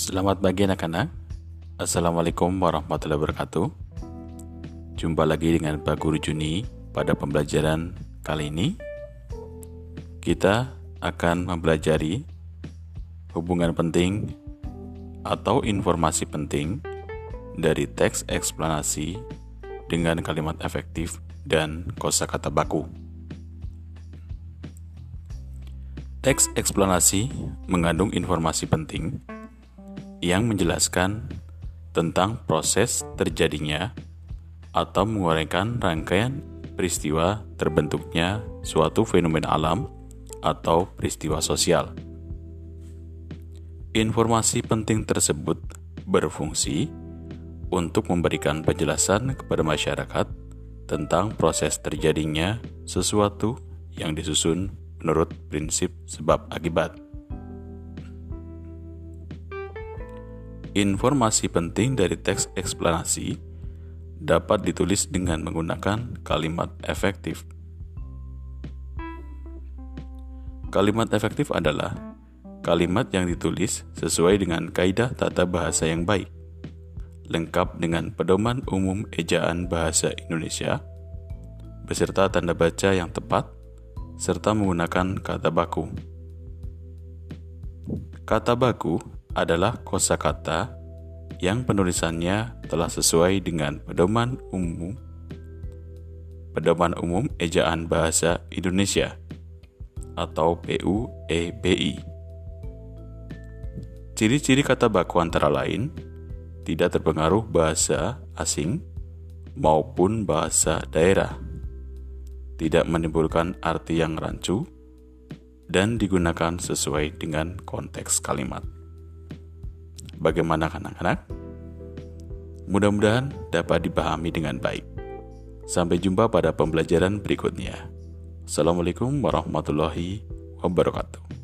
Selamat pagi anak-anak. Assalamualaikum warahmatullahi wabarakatuh. Jumpa lagi dengan Pak Guru Juni pada pembelajaran kali ini. Kita akan mempelajari hubungan penting atau informasi penting dari teks eksplanasi dengan kalimat efektif dan kosakata baku. Teks eksplanasi mengandung informasi penting yang menjelaskan tentang proses terjadinya atau menguraikan rangkaian peristiwa terbentuknya suatu fenomena alam atau peristiwa sosial. Informasi penting tersebut berfungsi untuk memberikan penjelasan kepada masyarakat tentang proses terjadinya sesuatu yang disusun menurut prinsip sebab akibat. Informasi penting dari teks eksplanasi dapat ditulis dengan menggunakan kalimat efektif. Kalimat efektif adalah kalimat yang ditulis sesuai dengan kaidah tata bahasa yang baik, lengkap dengan pedoman umum ejaan bahasa Indonesia, beserta tanda baca yang tepat, serta menggunakan kata baku. Kata baku adalah kosakata yang penulisannya telah sesuai dengan pedoman umum Pedoman Umum Ejaan Bahasa Indonesia atau PUEBI. Ciri-ciri kata baku antara lain tidak terpengaruh bahasa asing maupun bahasa daerah, tidak menimbulkan arti yang rancu, dan digunakan sesuai dengan konteks kalimat. Bagaimana anak-anak? Mudah-mudahan dapat dipahami dengan baik. Sampai jumpa pada pembelajaran berikutnya. Assalamualaikum warahmatullahi wabarakatuh.